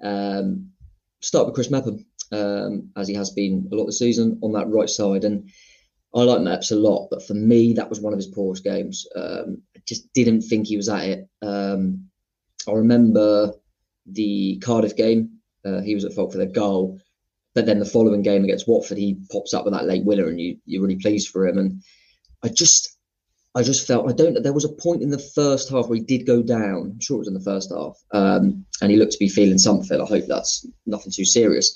S6: um, start with Chris Mepham, um, as he has been a lot the season on that right side. And I like Meps a lot, but for me, that was one of his poorest games. Um, I just didn't think he was at it. Um, I remember the Cardiff game, uh, he was at fault for the goal. But then the following game against Watford, he pops up with that late winner, and you, you're really pleased for him. And I just I just felt I don't. There was a point in the first half where he did go down. I'm sure it was in the first half, um, and he looked to be feeling something. I hope that's nothing too serious,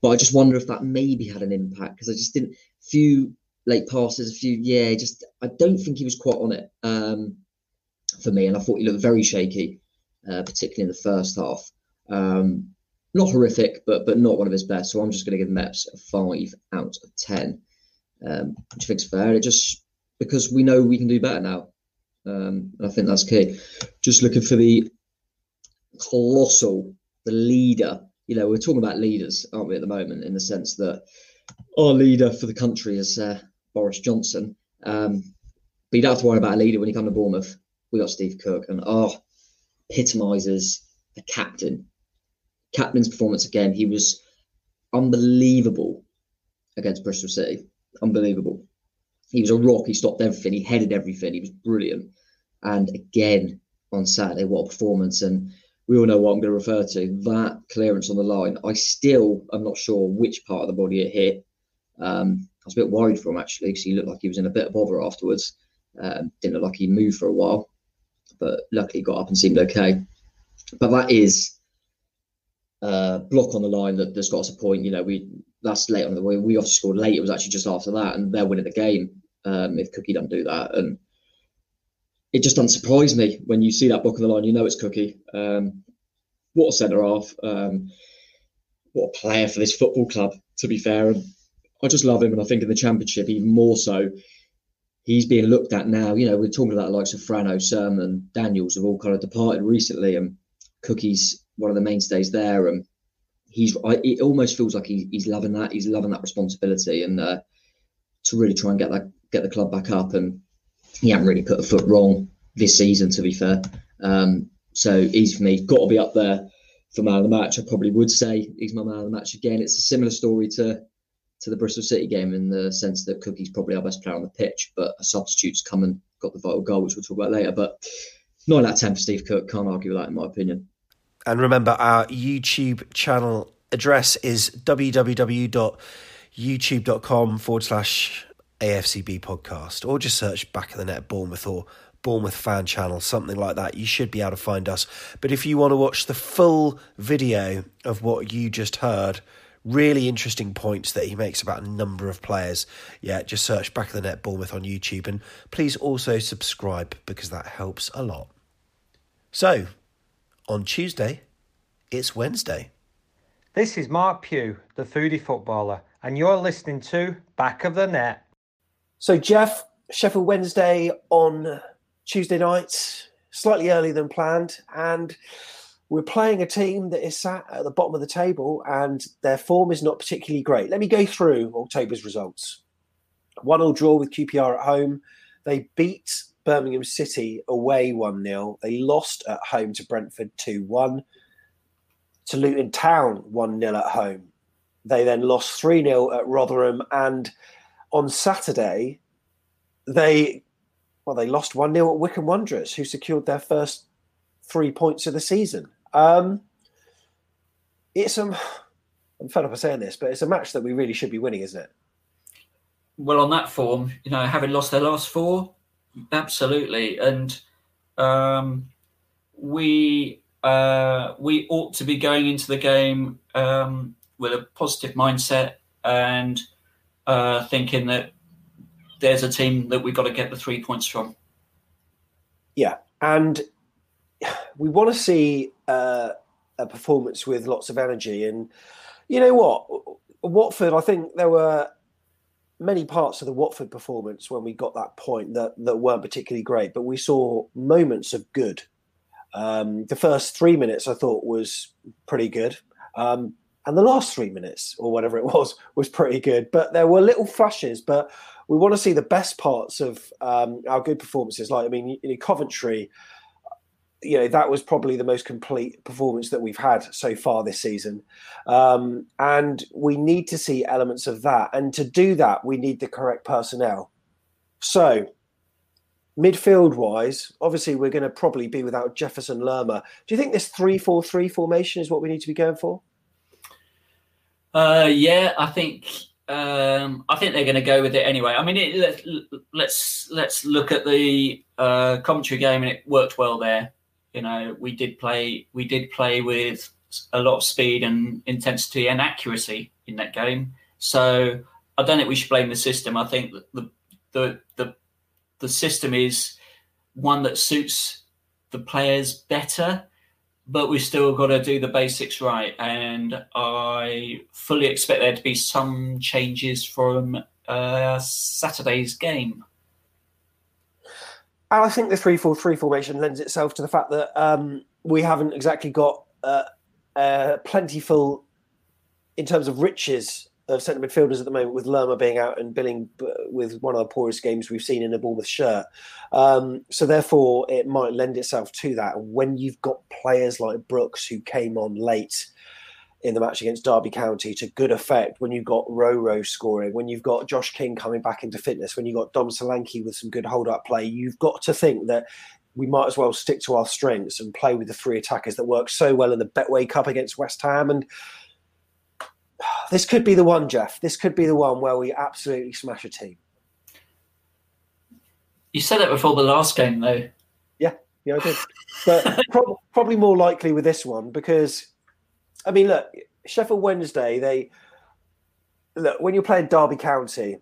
S6: but I just wonder if that maybe had an impact because I just didn't. Few late passes, a few yeah. Just I don't think he was quite on it um, for me, and I thought he looked very shaky, uh, particularly in the first half. Um, not horrific, but but not one of his best. So I'm just going to give Meps a five out of ten. Um, which I think's fair. It just because we know we can do better now. Um, I think that's key. Just looking for the colossal, the leader. You know, we're talking about leaders, aren't we, at the moment, in the sense that our leader for the country is uh, Boris Johnson. Um, but you don't have to worry about a leader when you come to Bournemouth. We got Steve Cook, and oh, epitomises the captain. Captain's performance again. He was unbelievable against Bristol City. Unbelievable. He was a rock. He stopped everything. He headed everything. He was brilliant. And again on Saturday, what a performance! And we all know what I'm going to refer to. That clearance on the line. I still am not sure which part of the body it hit. Um, I was a bit worried for him actually because he looked like he was in a bit of bother afterwards. Um, didn't look like he moved for a while, but luckily got up and seemed okay. But that is uh, block on the line that, that's got us a point. You know, we that's late on the way. We obviously scored late. It was actually just after that, and they're winning the game um, if Cookie don't do that. And it just doesn't surprise me when you see that book on the line. You know it's Cookie. Um, what a centre half. Um, what a player for this football club. To be fair, and I just love him, and I think in the championship even more so. He's being looked at now. You know, we're talking about the likes of Frano, Surman, Daniels have all kind of departed recently, and Cookie's one of the mainstays there, and he's. It almost feels like he, he's loving that. He's loving that responsibility, and uh, to really try and get that get the club back up. And he hasn't really put a foot wrong this season, to be fair. Um, so he's for me got to be up there for man of the match. I probably would say he's my man of the match again. It's a similar story to to the Bristol City game in the sense that Cookie's probably our best player on the pitch, but a substitute's come and got the vital goal, which we'll talk about later. But nine out of ten for Steve Cook. Can't argue with that, in my opinion.
S5: And remember, our YouTube channel address is www.youtube.com forward slash AFCB podcast, or just search Back of the Net Bournemouth or Bournemouth fan channel, something like that. You should be able to find us. But if you want to watch the full video of what you just heard, really interesting points that he makes about a number of players, yeah, just search Back of the Net Bournemouth on YouTube. And please also subscribe because that helps a lot. So, on Tuesday, it's Wednesday.
S7: This is Mark Pugh, the foodie footballer, and you're listening to Back of the Net.
S2: So, Jeff, Sheffield Wednesday on Tuesday night, slightly earlier than planned, and we're playing a team that is sat at the bottom of the table and their form is not particularly great. Let me go through October's results. One all draw with QPR at home. They beat Birmingham City away 1 0. They lost at home to Brentford 2 1. To Luton Town 1 0 at home. They then lost 3 0 at Rotherham. And on Saturday, they well, they lost 1 0 at Wycombe Wanderers, who secured their first three points of the season. Um, it's um, I'm fed up of saying this, but it's a match that we really should be winning, isn't it?
S3: Well, on that form, you know, having lost their last four, absolutely, and um, we uh, we ought to be going into the game um, with a positive mindset and uh, thinking that there's a team that we've got to get the three points from.
S2: Yeah, and we want to see uh, a performance with lots of energy. And you know what, Watford. I think there were many parts of the Watford performance when we got that point that that weren't particularly great, but we saw moments of good. Um, the first three minutes I thought was pretty good. Um, and the last three minutes or whatever it was was pretty good. But there were little flashes. But we want to see the best parts of um, our good performances. Like I mean, in Coventry, you know that was probably the most complete performance that we've had so far this season, um, and we need to see elements of that. And to do that, we need the correct personnel. So. Midfield wise, obviously, we're going to probably be without Jefferson Lerma. Do you think this 3 4 3 formation is what we need to be going for?
S3: Uh, yeah, I think um, I think they're going to go with it anyway. I mean, it, let, let's let's look at the uh, Coventry game, and it worked well there. You know, we did play we did play with a lot of speed and intensity and accuracy in that game. So I don't think we should blame the system. I think the the the the system is one that suits the players better but we've still got to do the basics right. And I fully expect there to be some changes from uh, Saturday's game.
S2: And I think the 3 4 3 formation lends itself to the fact that um, we haven't exactly got uh, uh, plentiful, in terms of riches, of centre midfielders at the moment, with Lerma being out and billing with one of the poorest games we've seen in a Bournemouth shirt. Um, so therefore, it might lend itself to that. When you've got players like Brooks who came on late in the match against Derby County to good effect, when you've got Roro scoring, when you've got Josh King coming back into fitness, when you've got Dom Solanke with some good hold-up play, you've got to think that we might as well stick to our strengths and play with the three attackers that worked so well in the Betway Cup against West Ham and this could be the one, Jeff. This could be the one where we absolutely smash a team.
S3: You said that before the last game, though.
S2: Yeah, yeah, I did. But pro- probably more likely with this one because, I mean, look, Sheffield Wednesday. They look when you're playing Derby County,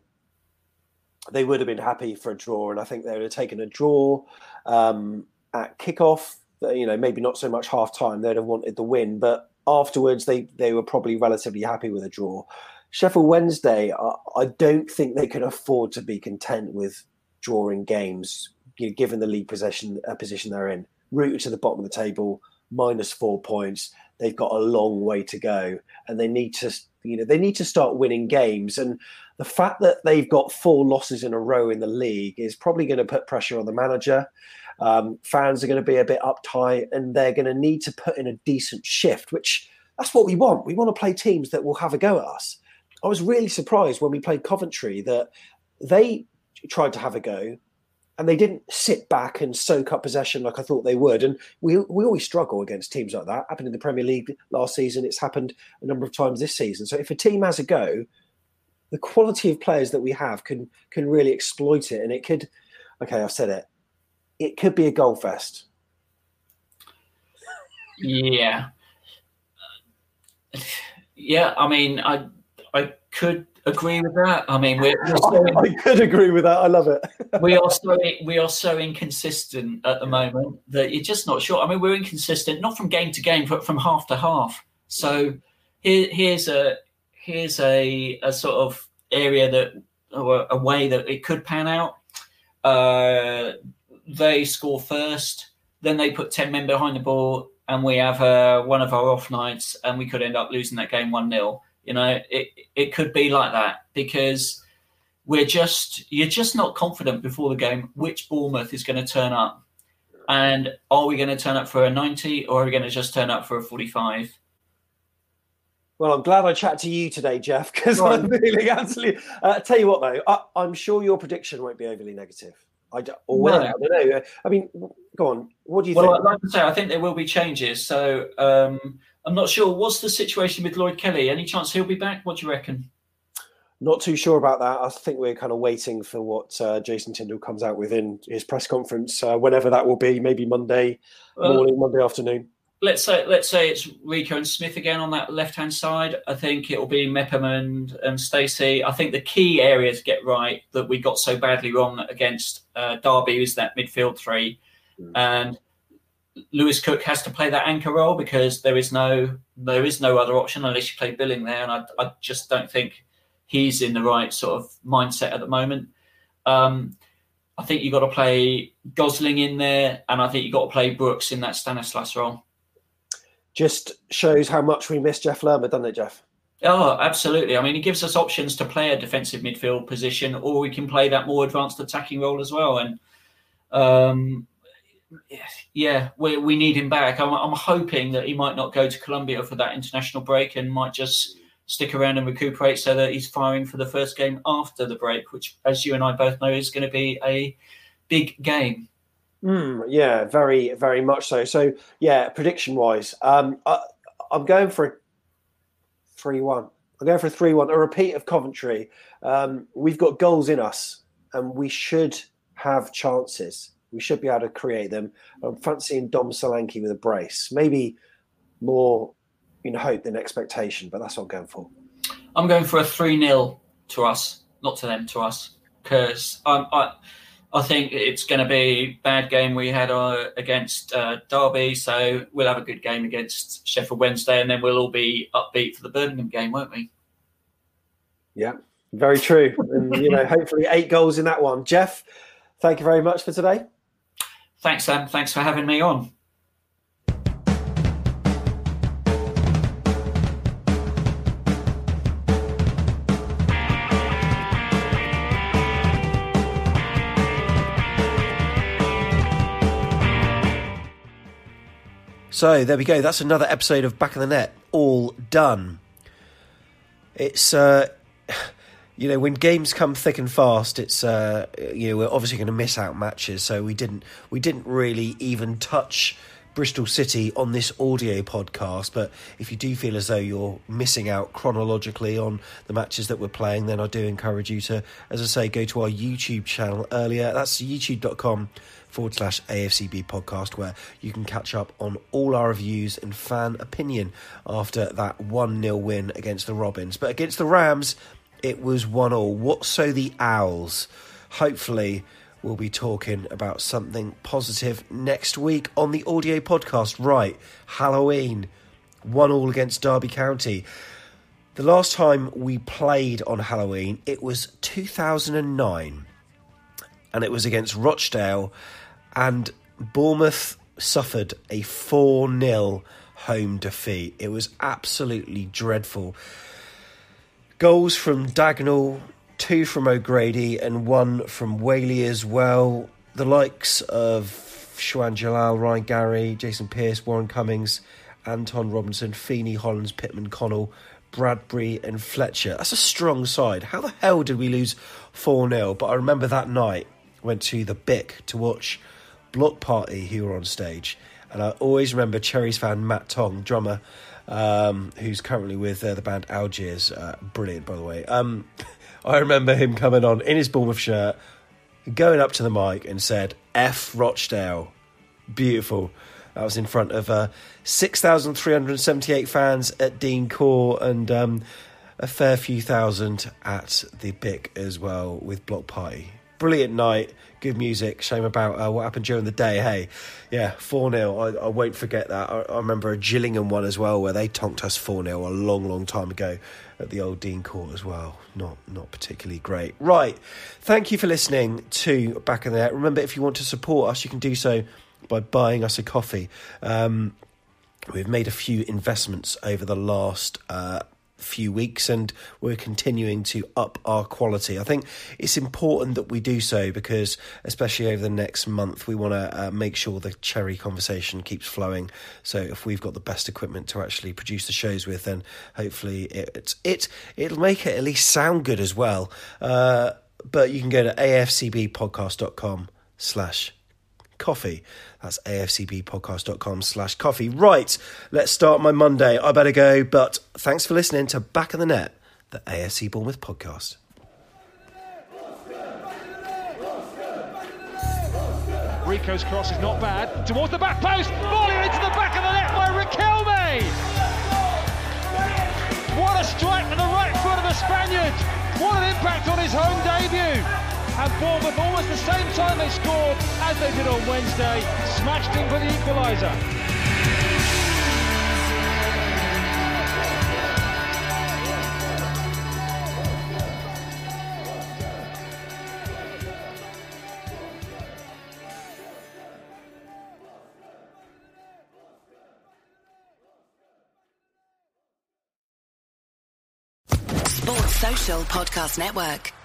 S2: they would have been happy for a draw, and I think they would have taken a draw um, at kickoff. You know, maybe not so much half time. They'd have wanted the win, but afterwards, they they were probably relatively happy with a draw. Sheffield Wednesday, I, I don't think they can afford to be content with drawing games, you know, given the league possession uh, position they're in. Rooted to the bottom of the table, minus four points. They've got a long way to go, and they need to, you know, they need to start winning games. And the fact that they've got four losses in a row in the league is probably going to put pressure on the manager. Um, fans are going to be a bit uptight, and they're going to need to put in a decent shift, which that's what we want. We want to play teams that will have a go at us. I was really surprised when we played Coventry that they tried to have a go and they didn't sit back and soak up possession like I thought they would. And we we always struggle against teams like that. Happened in the Premier League last season. It's happened a number of times this season. So if a team has a go, the quality of players that we have can can really exploit it, and it could. Okay, I've said it. It could be a goal fest.
S3: Yeah, yeah. I mean, I I could agree with that. I mean, we're, we're
S2: so, I could agree with that. I love it.
S3: we are so we are so inconsistent at the moment that you're just not sure. I mean, we're inconsistent not from game to game, but from half to half. So here, here's a here's a, a sort of area that or a way that it could pan out. Uh, they score first, then they put ten men behind the ball, and we have uh, one of our off nights, and we could end up losing that game one 0 you know, it it could be like that because we're just you're just not confident before the game which Bournemouth is going to turn up, and are we going to turn up for a ninety or are we going to just turn up for a forty-five?
S2: Well, I'm glad I chat to you today, Jeff, because I'm feeling absolutely. Uh, tell you what, though, I, am sure your prediction won't be overly negative. I don't, or well, no. I don't know. I mean, go on. What do you
S3: well,
S2: think?
S3: Well, like I say, I think there will be changes. So um, I'm not sure. What's the situation with Lloyd Kelly? Any chance he'll be back? What do you reckon?
S2: Not too sure about that. I think we're kind of waiting for what uh, Jason Tindall comes out with in his press conference, uh, whenever that will be. Maybe Monday morning, Monday afternoon.
S3: Let's say let's say it's Rico and Smith again on that left hand side. I think it will be Mepham and, and Stacey. I think the key area to get right that we got so badly wrong against uh, Derby is that midfield three, mm. and Lewis Cook has to play that anchor role because there is no there is no other option unless you play Billing there, and I, I just don't think he's in the right sort of mindset at the moment. Um, I think you've got to play Gosling in there, and I think you've got to play Brooks in that Stanislas role.
S2: Just shows how much we miss Jeff Lerma, doesn't it, Jeff?
S3: Oh, absolutely. I mean, he gives us options to play a defensive midfield position, or we can play that more advanced attacking role as well. And um, yeah, we, we need him back. I'm, I'm hoping that he might not go to Colombia for that international break and might just stick around and recuperate so that he's firing for the first game after the break, which, as you and I both know, is going to be a big game.
S2: Mm, yeah, very, very much so. So, yeah, prediction wise, um, I, I'm going for a 3 1. I'm going for a 3 1, a repeat of Coventry. Um, we've got goals in us and we should have chances. We should be able to create them. I'm fancying Dom Solanke with a brace. Maybe more in hope than expectation, but that's what I'm going for.
S3: I'm going for a 3 0 to us, not to them, to us. Because I'm. I, I think it's going to be bad game we had uh, against uh, Derby, so we'll have a good game against Sheffield Wednesday, and then we'll all be upbeat for the Birmingham game, won't we?
S2: Yeah, very true. and you know, hopefully eight goals in that one. Jeff, thank you very much for today.
S3: Thanks, Sam. Thanks for having me on.
S5: So there we go. That's another episode of Back of the Net, all done. It's uh, you know, when games come thick and fast, it's uh, you know we're obviously going to miss out matches. So we didn't we didn't really even touch Bristol City on this audio podcast. But if you do feel as though you're missing out chronologically on the matches that we're playing, then I do encourage you to, as I say, go to our YouTube channel earlier. That's youtube.com forward slash AFCB podcast, where you can catch up on all our reviews and fan opinion after that 1 0 win against the Robins. But against the Rams, it was one all. What so the Owls? Hopefully, we'll be talking about something positive next week on the audio podcast. Right, Halloween.
S2: one all against Derby County. The last time we played on Halloween, it was 2009, and it was against Rochdale, and Bournemouth suffered a 4 0 home defeat. It was absolutely dreadful. Goals from Dagnall, two from O'Grady, and one from Whaley as well. The likes of Shwan Jalal, Ryan Garry, Jason Pearce, Warren Cummings, Anton Robinson, Feeney, Hollands, Pitman, Connell, Bradbury, and Fletcher. That's a strong side. How the hell did we lose 4 0? But I remember that night, went to the Bic to watch Bloc Party, who were on stage. And I always remember Cherries fan Matt Tong, drummer, um, who's currently with uh, the band Algiers. Uh, brilliant, by the way. Um, I remember him coming on in his Bournemouth shirt, going up to the mic and said, F Rochdale. Beautiful. That was in front of uh, 6,378 fans at Dean Court and um, a fair few thousand at the Bic as well with Bloc Party. Brilliant night, good music. Shame about uh, what happened during the day. Hey, yeah, 4 0. I, I, won't forget that. I, I, remember a Gillingham one as well where they tonked us 4 0 a long, long time ago at the old Dean Court as well. Not, not particularly great. Right. Thank you for listening to Back in the Net. Remember, if you want to support us, you can do so by buying us a coffee. Um, we've made a few investments over the last uh, few weeks and we're continuing to up our quality. I think it's important that we do so because, especially over the next month, we want to uh, make sure the cherry conversation keeps flowing. So, if we've got the best equipment to actually produce the shows with, then hopefully it, it, it'll make it at least sound good as well. Uh, but you can go to afcbpodcast.com slash coffee. That's afcbpodcast.com slash coffee. Right, let's start my Monday. I better go, but thanks for listening to Back of the Net, the AFC Bournemouth podcast.
S1: Rico's cross is not bad. Towards the back post. Volley into the back of the net by Riquelme. What a strike from the right foot of the Spaniard. What an impact on his home debut and Bournemouth almost the same time they scored as they did on Wednesday, smashed in for the equaliser.
S8: Sports Social Podcast Network.